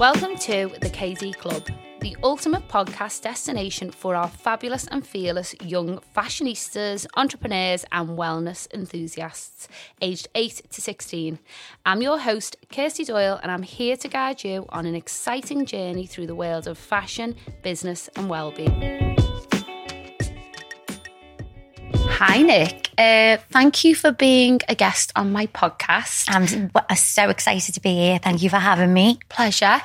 Welcome to the KD Club, the ultimate podcast destination for our fabulous and fearless young fashionistas, entrepreneurs, and wellness enthusiasts aged 8 to 16. I'm your host, Kirsty Doyle, and I'm here to guide you on an exciting journey through the world of fashion, business, and well-being. Hi, Nic. Uh, thank you for being a guest on my podcast. I'm so excited to be here. Thank you for having me. Pleasure.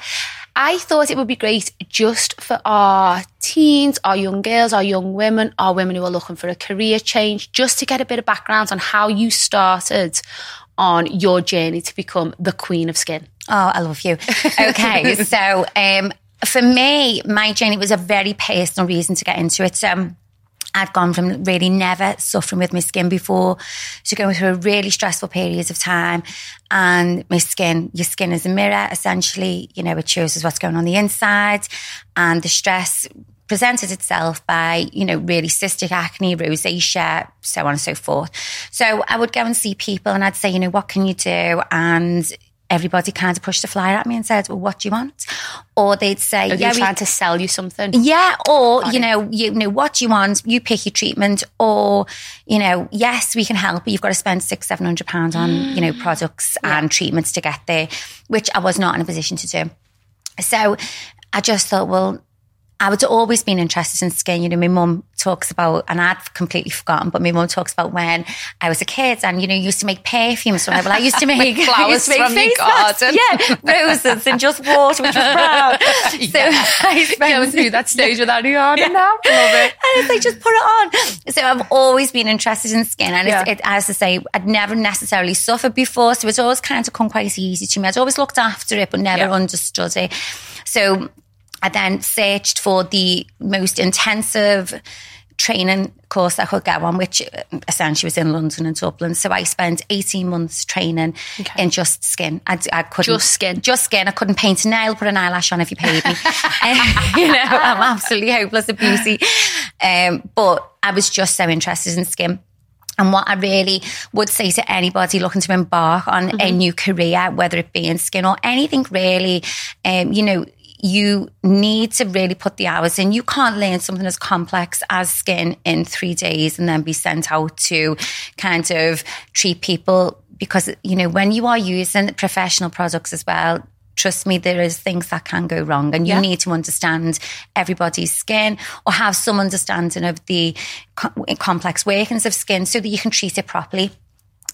I thought it would be great just for our teens, our young girls, our young women, our women who are looking for a career change, just to get a bit of background on how you started on your journey to become the queen of skin. Oh, I love you. Okay, so um, for me, my journey was a very personal reason to get into it. Um, I'd gone from really never suffering with my skin before to going through a really stressful period of time. And my skin, your skin is a mirror, essentially, you know, it shows what's going on the inside. And the stress presented itself by, you know, really cystic acne, rosacea, so on and so forth. So I would go and see people and I'd say, you know, what can you do? And everybody kind of pushed the flyer at me and said, "Well, what do you want?" Or they'd say, Are "Yeah, we- trying to sell you something? yeah, or Got you it. know, you know what you want. You pick your treatment, or you know, yes, we can help, but you've got to spend six, seven hundred pounds on you know products and treatments to get there, which I was not in a position to do. So I just thought, well, I would always been interested in skin. You know, my mum talks about, and I'd completely forgotten, but my mum talks about when I was a kid and, you know, used to make perfumes. Well, I used to make flowers to make from your masks. garden. Yeah, roses and just water, which was brown. So I spent Going through that stage without any garden now. Love it. and it's like just put it on. So I've always been interested in skin, and Yeah. it, as I say, I'd never necessarily suffered before, so it's always kind of come quite easy to me. I'd always looked after it, but never Yeah. understood it. So I then searched for the most intensive training course I could get on, which essentially was in London and Dublin. So I spent 18 months training in just skin. I, I couldn't Just skin. just skin. I couldn't paint a nail, put an eyelash on if you paid me. You know, I'm absolutely hopeless at beauty. Um, but I was just so interested in skin. And what I really would say to anybody looking to embark on a new career, whether it be in skin or anything really, um, you know, you need to really put the hours in. You can't learn something as complex as skin in three days and then be sent out to kind of treat people because, you know, when you are using professional products as well, trust me, there is things that can go wrong, and you Yeah. need to understand everybody's skin or have some understanding of the co- complex workings of skin so that you can treat it properly.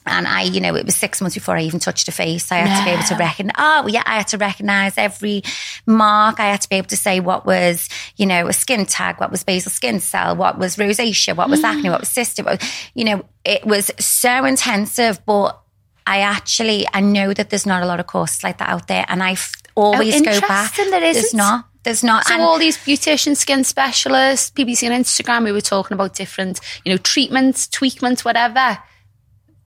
And I, you know, it was six months before I even touched a face. I had to be able to recognize, oh, yeah, I had to recognize every mark. I had to be able to say what was, you know, a skin tag, what was basal skin cell, what was rosacea, what was acne, what was mm. cystic. What, you know, it was so intensive, but I actually, I know that there's not a lot of courses like that out there. And I f- always go back. there There's isn't. There's not. So and- all these beautician skin specialists, people on Instagram, we were talking about different, you know, treatments, tweakments, whatever.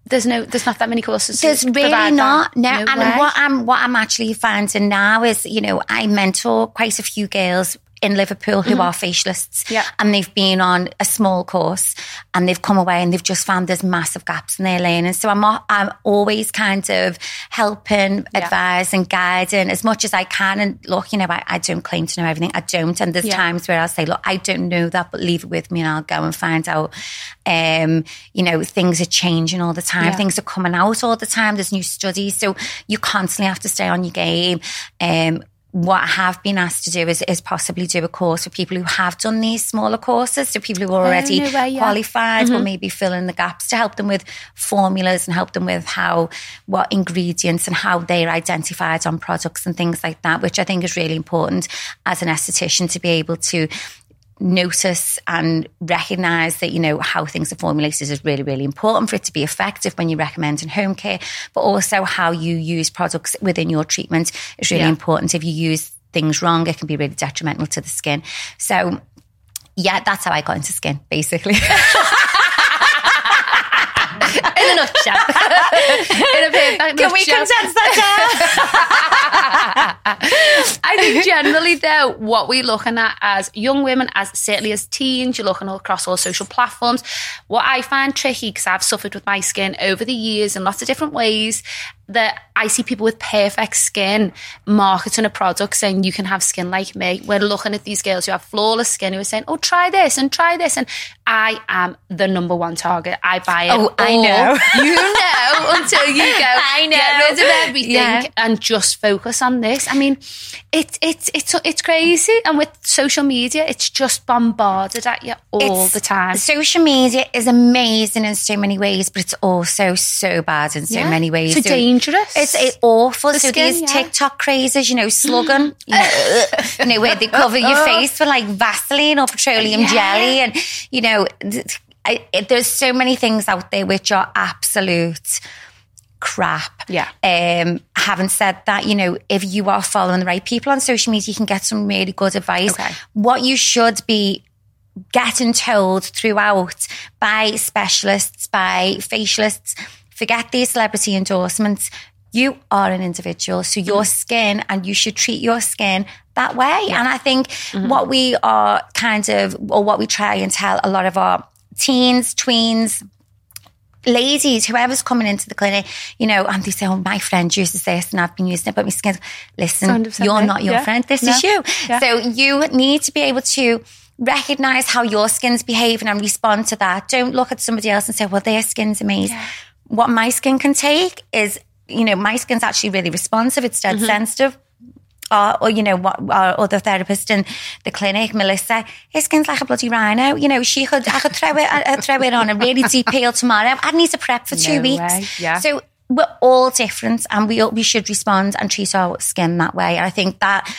There's no, there's not that many courses. There's really not. No, No and way. what I'm what I'm actually finding now is, you know, I mentor quite a few girls in Liverpool who are facialists. Mm-hmm. Yeah. And they've been on a small course and they've come away and they've just found there's massive gaps in their learning. So I'm I'm always kind of helping, Yeah. advising, guiding as much as I can. And look, you know, I, I don't claim to know everything. I don't. And there's Yeah. times where I'll say, look, I don't know that, but leave it with me and I'll go and find out. Um, you know, things are changing all the time. Yeah. Things are coming out all the time. There's new studies. So you constantly have to stay on your game. Um, what I have been asked to do is, is possibly do a course for people who have done these smaller courses, so people who are already no way, yeah. Mm-hmm. qualified, but maybe fill in the gaps to help them with formulas and help them with how, what ingredients and how they're identified on products and things like that, which I think is really important as an esthetician to be able to notice and recognize that you know how things are formulated is really really important for it to be effective when you recommend in home care but also how you use products within your treatment is really Yeah. important. If you use things wrong it can be really detrimental to the skin. So yeah that's how i got into skin basically. In a nutshell. in a bit, can we condense that I think generally Though, what we're looking at as young women, as certainly as teens, you're looking across all social platforms. What I find tricky, because I've suffered with my skin over the years in lots of different ways, that I see people with perfect skin marketing a product saying you can have skin like me. We're looking at these girls who have flawless skin who are saying, "Oh, try this and try this," and I am the number one target. I buy it. Oh, I know. You know until you go. I know. Get rid of everything Yeah. and just focus on this. I mean, it's it's it's it's crazy, and with social media, it's just bombarded at you all It's- the time. Social media is amazing in so many ways, but it's also so bad in so Yeah. many ways. So So dangerous. It's, it's awful. The so skin, these yeah. TikTok crazes, you know, slugging, mm-hmm. you know, uh, you know, where they cover your uh-huh. face with like Vaseline or petroleum Yeah. jelly, and you know, I, it, there's so many things out there which are absolute crap. Yeah. Um, having said that, you know, if you are following the right people on social media, you can get some really good advice. Okay. What you should be getting told throughout by specialists, by facialists, forget these celebrity endorsements. You are an individual, so your skin, and you should treat your skin that way. And I think what we are kind of, or what we try and tell a lot of our teens, tweens, ladies, whoever's coming into the clinic, you know, and they say, oh, my friend uses this and I've been using it, but my skin's, listen, you're not your Yeah. friend. This No. is you. Yeah. So you need to be able to recognize how your skin's behaving and respond to that. Don't look at somebody else and say, well, their skin's amazing. What my skin can take is, you know, my skin's actually really responsive. It's Mm-hmm. dead sensitive or, or you know what our other therapist in the clinic, Melissa, his skin's like a bloody rhino. You know, she could I could throw it I, throw it on a really deep peel tomorrow. I'd need to prep for two No weeks. way, yeah. So we're all different, and we we should respond and treat our skin that way. And I think that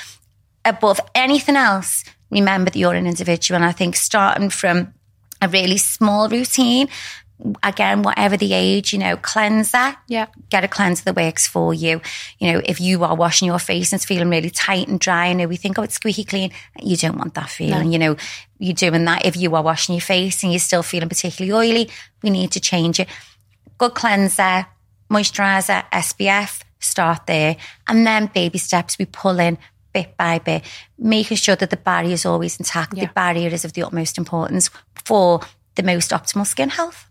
above anything else, remember that you're an individual. And I think starting from a really small routine. Again, whatever the age, you know, cleanser. Yeah. Get a cleanser that works for you. You know, if you are washing your face and it's feeling really tight and dry, and we think, oh, it's squeaky clean, you don't want that feeling. You know, you're doing that. If you are washing your face and you're still feeling particularly oily, we need to change it. Good cleanser, moisturizer, SPF, start there. And then baby steps, we pull in bit by bit, making sure that the barrier is always intact. Yeah. The barrier is of the utmost importance for the most optimal skin health.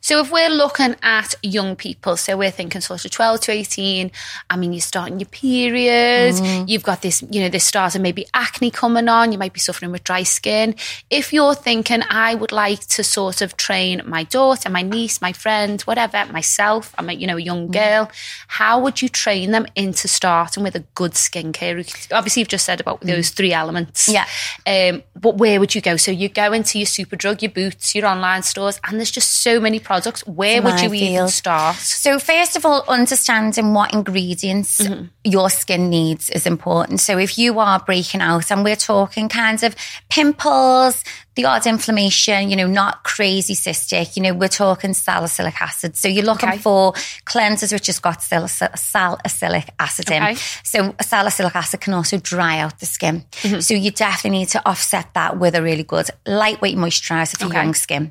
So if we're looking at young people, so we're thinking sort of 12 to 18, I mean, you're starting your period, mm. you've got this, you know, this start of maybe acne coming on, you might be suffering with dry skin. If you're thinking, I would like to sort of train my daughter, my niece, my friend, whatever, myself, I'm a, you know, a young mm. girl, how would you train them into starting with a good skincare? Obviously, you've just said about mm. those three elements. Yeah. Um, but where would you go? So you go into your Superdrug, your Boots, your online stores, and there's just so many products. Where would you even start? So, first of all, understanding what ingredients mm-hmm. your skin needs is important. So, if you are breaking out, and we're talking kinds of pimples, the odd inflammation, you know, not crazy cystic, you know, we're talking salicylic acid. So, you're looking Okay. for cleansers which has got sal- salicylic acid in. Okay. So, salicylic acid can also dry out the skin. Mm-hmm. So, you definitely need to offset that with a really good lightweight moisturizer for Okay. young skin.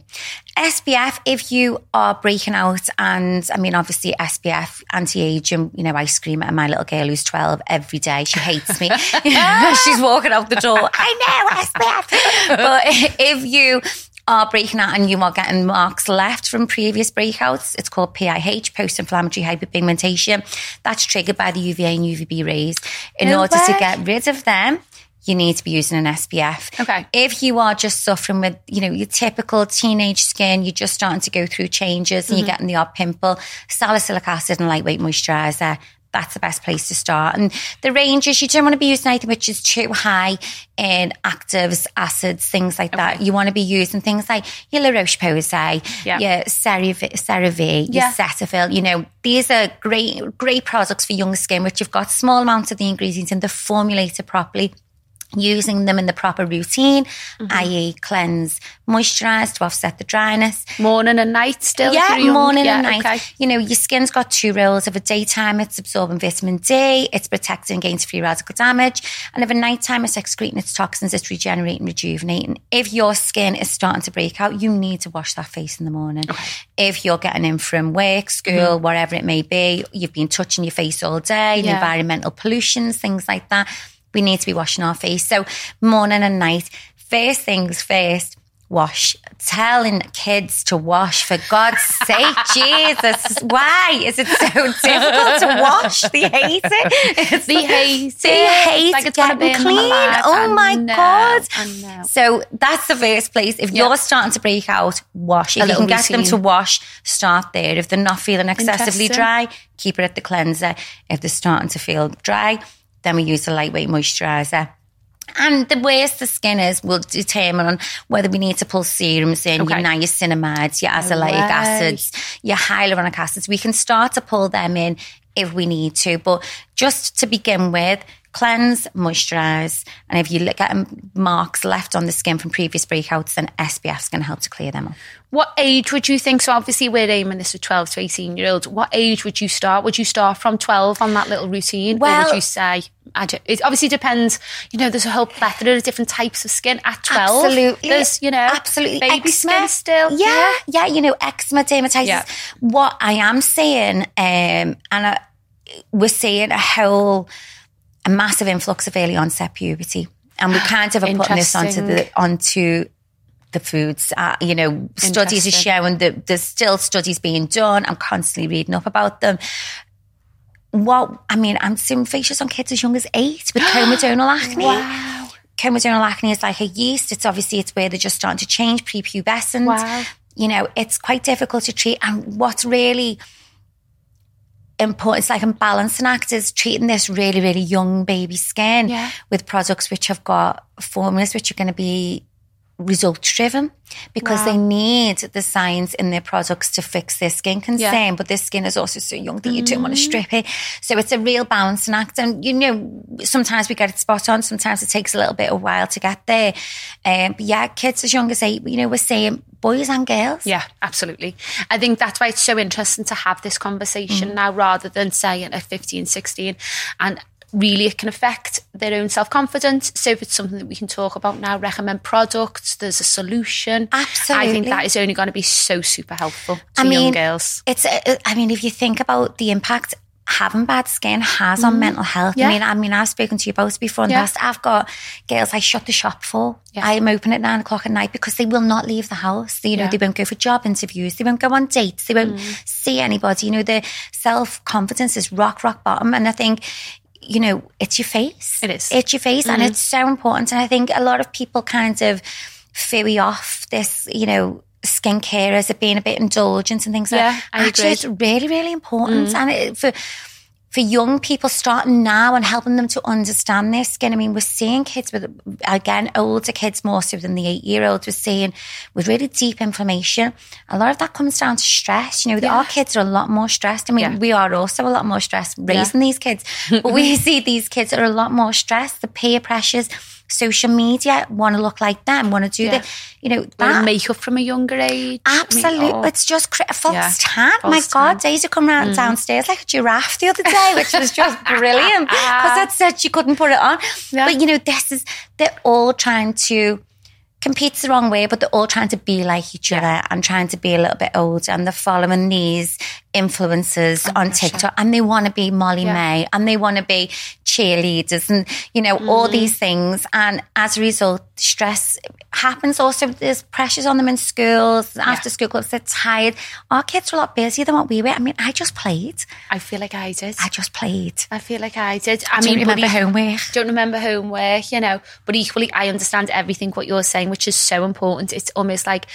SPF, if you are breaking out, and I mean, obviously, SPF, anti aging, you know, I scream at my little girl who's 12 every day. She hates me. She's walking out the door. I know, SPF. but if you are breaking out and you are getting marks left from previous breakouts, it's called PIH, post inflammatory hyperpigmentation. That's triggered by the UVA and UVB rays. In No order to get rid of them, you need to be using an SPF. Okay. If you are just suffering with, you know, your typical teenage skin, you're just starting to go through changes and you're mm-hmm. getting the odd pimple, salicylic acid and lightweight moisturizer. That's the best place to start. And the ranges, you don't want to be using anything which is too high in actives, acids, things like that. You want to be using things like your La Roche Posay, Yeah. your CeraVe, CeraVe Yeah. your Cetaphil. You know, these are great, great products for young skin, which you've got small amounts of the ingredients and they're formulated properly using them in the proper routine, Mm-hmm. i.e., cleanse, moisturize to offset the dryness. Morning and night still? Yeah, morning Yeah, and night. Okay. You know, your skin's got two roles. Of a daytime, it's absorbing vitamin D, it's protecting against free radical damage. And of a nighttime, it's excreting its toxins, it's regenerating, rejuvenating. If your skin is starting to break out, you need to wash that face in the morning. If you're getting in from work, school, Mm-hmm. whatever it may be, you've been touching your face all day, Yeah. environmental pollutions, things like that. We need to be washing our face. So morning and night, first things first, wash. Telling kids to wash for God's sake, Jesus, why is it so difficult to wash? They hate it. It's They hate they it. hate Like getting clean. alive. Oh my know, God. So that's the first place. If Yeah. you're starting to break out, wash. If A you can get them to wash, start there. If they're not feeling excessively dry, keep it at the cleanser. If they're starting to feel dry, then we use a lightweight moisturiser. And the worse the skin is will determine on whether we need to pull serums in, Okay. your niacinamides, your azelaic way. acids, your hyaluronic acids. We can start to pull them in if we need to. But just to begin with, cleanse, moisturize. And if you look at marks left on the skin from previous breakouts, then SPF is going to help to clear them up. What age would you think? So obviously we're aiming this at 12 to 18 year olds. What age would you start? Would you start from 12 on that little routine? or would you say, it obviously depends, you know, there's a whole plethora of different types of skin at 12. Absolutely. There's, you know, absolutely baby eczema. skin still. Yeah, yeah, you know, eczema, dermatitis. Yeah. What I am seeing, um, and I, we're seeing a whole, a massive influx of early onset puberty, and we kind of are putting this onto the onto the foods. Uh, you know, studies are showing that there's still studies being done. I'm constantly reading up about them. What I mean, I'm seeing features on kids as young as eight with comedonal acne Wow. comedonal acne is like a yeast. It's obviously it's where they're just starting to change prepubescent. Wow. You know, it's quite difficult to treat. And what's really important, it's like a balancing act is treating this really, really young baby skin Yeah. with products which have got formulas which are going to be result driven because they need the science in their products to fix their skin concern. Yeah. But their skin is also so young that you don't want to strip it. So it's a real balancing act. And you know, sometimes we get it spot on, sometimes it takes a little bit of while to get there. Um, but yeah, kids as young as eight, you know, we're saying boys and girls. Yeah, absolutely. I think that's why it's so interesting to have this Mm. conversation now rather than saying at 15, 16. And really, it can affect their own self confidence. So, if it's something that we can talk about now, recommend products, there's a solution. Absolutely. I think that is only going to be so super helpful to I young mean, girls. It's, uh, I mean, if you think about the impact having bad skin has on mental health. Yeah. I mean, I mean, I've spoken to you both before in the Yeah. past. I've got girls I shut the shop for. Yeah. I'm open at nine o'clock at night because they will not leave the house. You know, they won't go for job interviews. They won't go on dates. They won't Mm. see anybody. You know, their self confidence is rock, rock bottom. And I think, you know, it's your face. It is. Mm-hmm. It's your face. And it's so important. And I think a lot of people kind of ferry off this, you know, skincare as it being a bit indulgent and things Yeah, like I Actually, agree. it's really, really important. And it, for for young people starting now and helping them to understand their skin. I mean, we're seeing kids with, again, older kids more so than the eight year olds, we're seeing with really deep inflammation. A lot of that comes down to stress. You know, our kids are a lot more stressed. I mean, Yeah. we are also a lot more stressed raising these kids, but we see these kids are a lot more stressed, the peer pressures. Social media want to look like them, want to do Yeah. the, you know, that, makeup from a younger age. I mean, Absolutely. oh, It's just cra- false Yeah. tan. My False God, tan. Mm. Daisy come round downstairs like a giraffe the other day, which was just brilliant because that said she couldn't put it on. Yeah. But you know, this is, they're all trying to, compete's the wrong way, but they're all trying to be like each other and trying to be a little bit older and they're following these influencers on TikTok and they want to be Molly Yeah. Mae and they want to be cheerleaders and, you know, all Mm-hmm. these things. And as a result, stress happens also. There's pressures on them in schools, after school clubs, they're tired. Our kids are a lot busier than what we were. I mean, I just played. I feel like I did. I just played. I feel like I did. I I don't mean, remember e- homework. don't remember homework, you know. But equally, I understand everything what you're saying, which is so important. It's almost like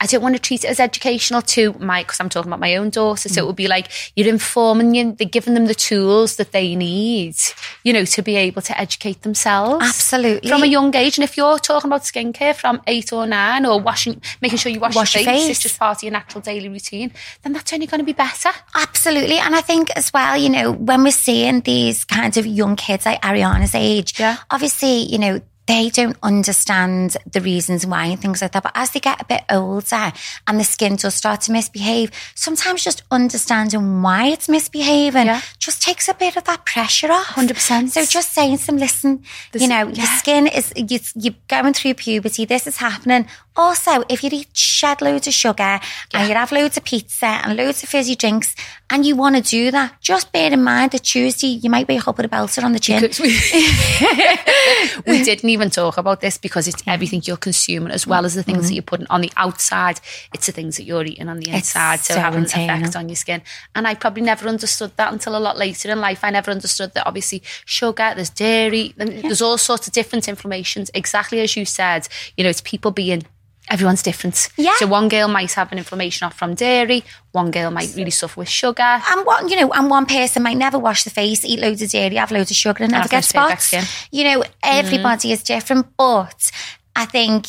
I don't want to treat it as educational to my, because I'm talking about my own daughter. So it mm. would be like you're informing you, they're giving them the tools that they need, you know, to be able to educate themselves. Absolutely. From a young age. And if you're talking about skincare from eight or nine or washing, making sure you wash, Wash your, your face, face. it's just part of your natural daily routine, then that's only going to be better. Absolutely. And I think as well, you know, when we're seeing these kinds of young kids like Ariana's age, Yeah. obviously, you know, they don't understand the reasons why and things like that. But as they get a bit older and the skin does start to misbehave, sometimes just understanding why it's misbehaving, Yeah. just takes a bit of that pressure off. 100%. So just saying to them, listen, you know, your yeah. skin is, you, you're going through puberty, this is happening. Also, if you eat shed loads of sugar and you have loads of pizza and loads of fizzy drinks and you want to do that, just bear in mind that Tuesday you might wake up with a belter on the chin. We, we didn't even talk about this because it's everything you're consuming as well as the things that mm-hmm. you're putting on the outside. It's the things that you're eating on the inside. So, so having an effect on your skin. And I probably never understood that until a lot later in life. I never understood that obviously sugar, there's dairy, then there's all sorts of different inflammations. Exactly as you said, you know, it's people being everyone's different. Yeah. So one girl might have an inflammation off from dairy, one girl might really suffer with sugar. And what you know, and one person might never wash the face, eat loads of dairy, have loads of sugar, and never get spots. You know, everybody is different, but I think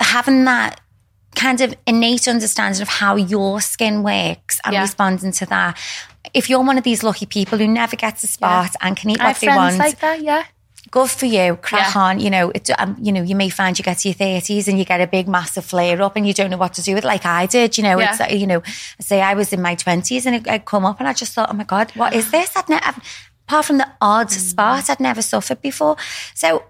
having that kind of innate understanding of how your skin works and Yeah. responding to that. If you're one of these lucky people who never gets a spot and can eat what they want, like that, yeah. Good for you. Crack Yeah. on. You know, it, um, you know, you may find you get to your thirties and you get a big, massive flare up, and you don't know what to do with, it, like I did. You know, Yeah. it's you know, say I was in my twenties and it, I'd come up and I just thought, oh my god, what is this? I'd never, apart from the odd Mm. spot, I'd never suffered before. So,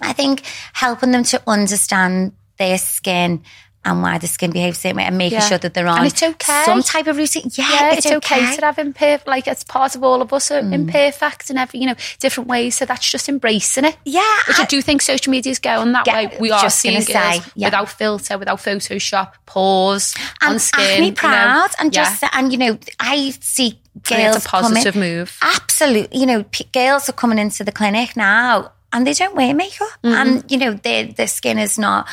I think helping them to understand their skin. And why the skin behaves the same way, and making Yeah. sure that they're And on it's okay. some type of routine. Yeah, yeah, it's, it's, okay. to have imperfect, like it's part of all of us are imperfect in every, you know, different ways. So that's just embracing it. Yeah, Which I, I- do think social media is going that Yeah, way. We are seeing say, yeah. without filter, without Photoshop, pores on and skin. acne you know. proud and just and you know I see And girls it's a positive coming, move. Absolutely, you know, p- girls are coming into the clinic now and they don't wear makeup, Mm-hmm. and you know their their skin is not.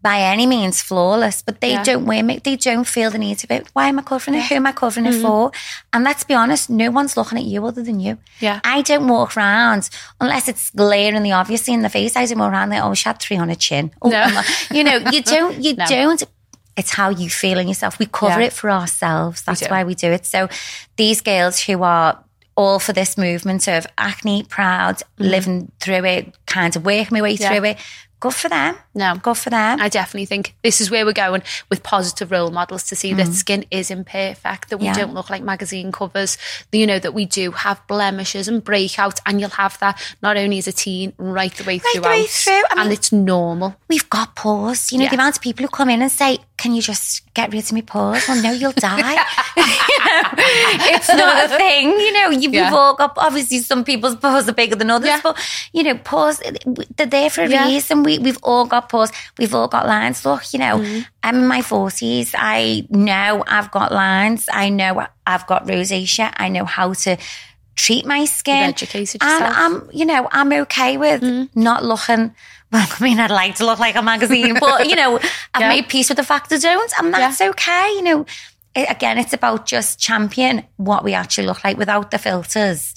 By any means flawless, but they Yeah. don't wear make they don't feel the need to be. Why am I covering it? Who am I covering Mm-hmm. it for? And let's be honest, no one's looking at you other than you. Yeah. I don't walk around unless it's glaringly obviously in the face. I don't walk around there. Oh, she had three on her chin. Oh, No. You know, you don't. You No. don't it's how you feel in yourself. We cover Yeah. it for ourselves. That's do. why we do it. So these girls who are all for this movement of acne proud, living through it, kind of working my way Mm-hmm. Yeah. through it, good for them. No. Good for them. I definitely think this is where we're going with positive role models to see that skin is imperfect, that we Mm. Yeah. don't look like magazine covers, you know, that we do have blemishes and breakouts, and you'll have that not only as a teen, right the way Right the way through. I and it's normal. We've got pores. You know, Yeah. the amount of people who come in and say, Can you just get rid of me pores? Well, no, you'll die. it's not a thing. You know, you, Yeah. we've all got, obviously, some people's pores are bigger than others, Yeah. but, you know, pores, they're there for a reason. We, we've all got We've all got lines. Look, you know, Mm-hmm. I'm in my 40s. I know I've got lines. I know I've got rosacea. I know how to treat my skin. educated and. I'm, you know, I'm okay with Mm-hmm. not looking. Well, I mean, I'd like to look like a magazine, but you know, I've Yeah. made peace with the fact I don't, and that's okay. You know, it, again, it's about just champion what we actually look like without the filters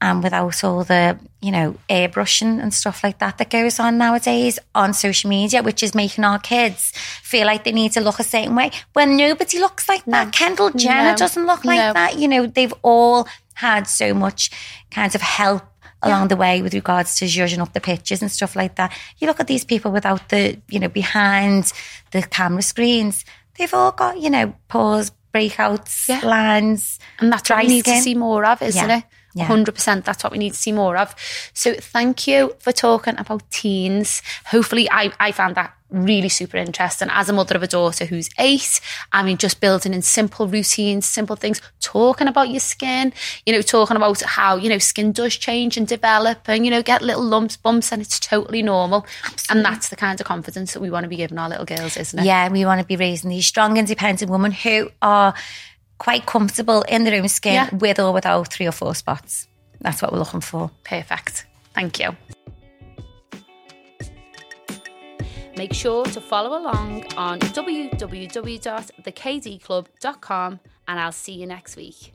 Um, and without all the, you know, airbrushing and stuff like that that goes on nowadays on social media, which is making our kids feel like they need to look a certain way when nobody looks like that. Kendall Jenner No. doesn't look like No. that. You know, they've all had so much kind of help along the way with regards to zhuzhing up the pictures and stuff like that. You look at these people without the, you know, behind the camera screens, they've all got, you know, pores, breakouts, Yeah. lines. And that's what we need skin. to see more of, isn't Yeah. it? Yeah. 100% that's what we need to see more of. So thank you for talking about teens. Hopefully I, I found that really super interesting as a mother of a daughter who's eight. I mean, just building in simple routines, simple things, talking about your skin, you know, talking about how, you know, skin does change and develop and, you know, get little lumps, bumps and it's totally normal. And that's the kind of confidence that we want to be giving our little girls, isn't it? Yeah, we want to be raising these strong, independent women who are quite comfortable in the own skin Yeah. with or without three or four spots. That's what we're looking for. Perfect. Thank you. Make sure to follow along on www.thekdclub.com and I'll see you next week.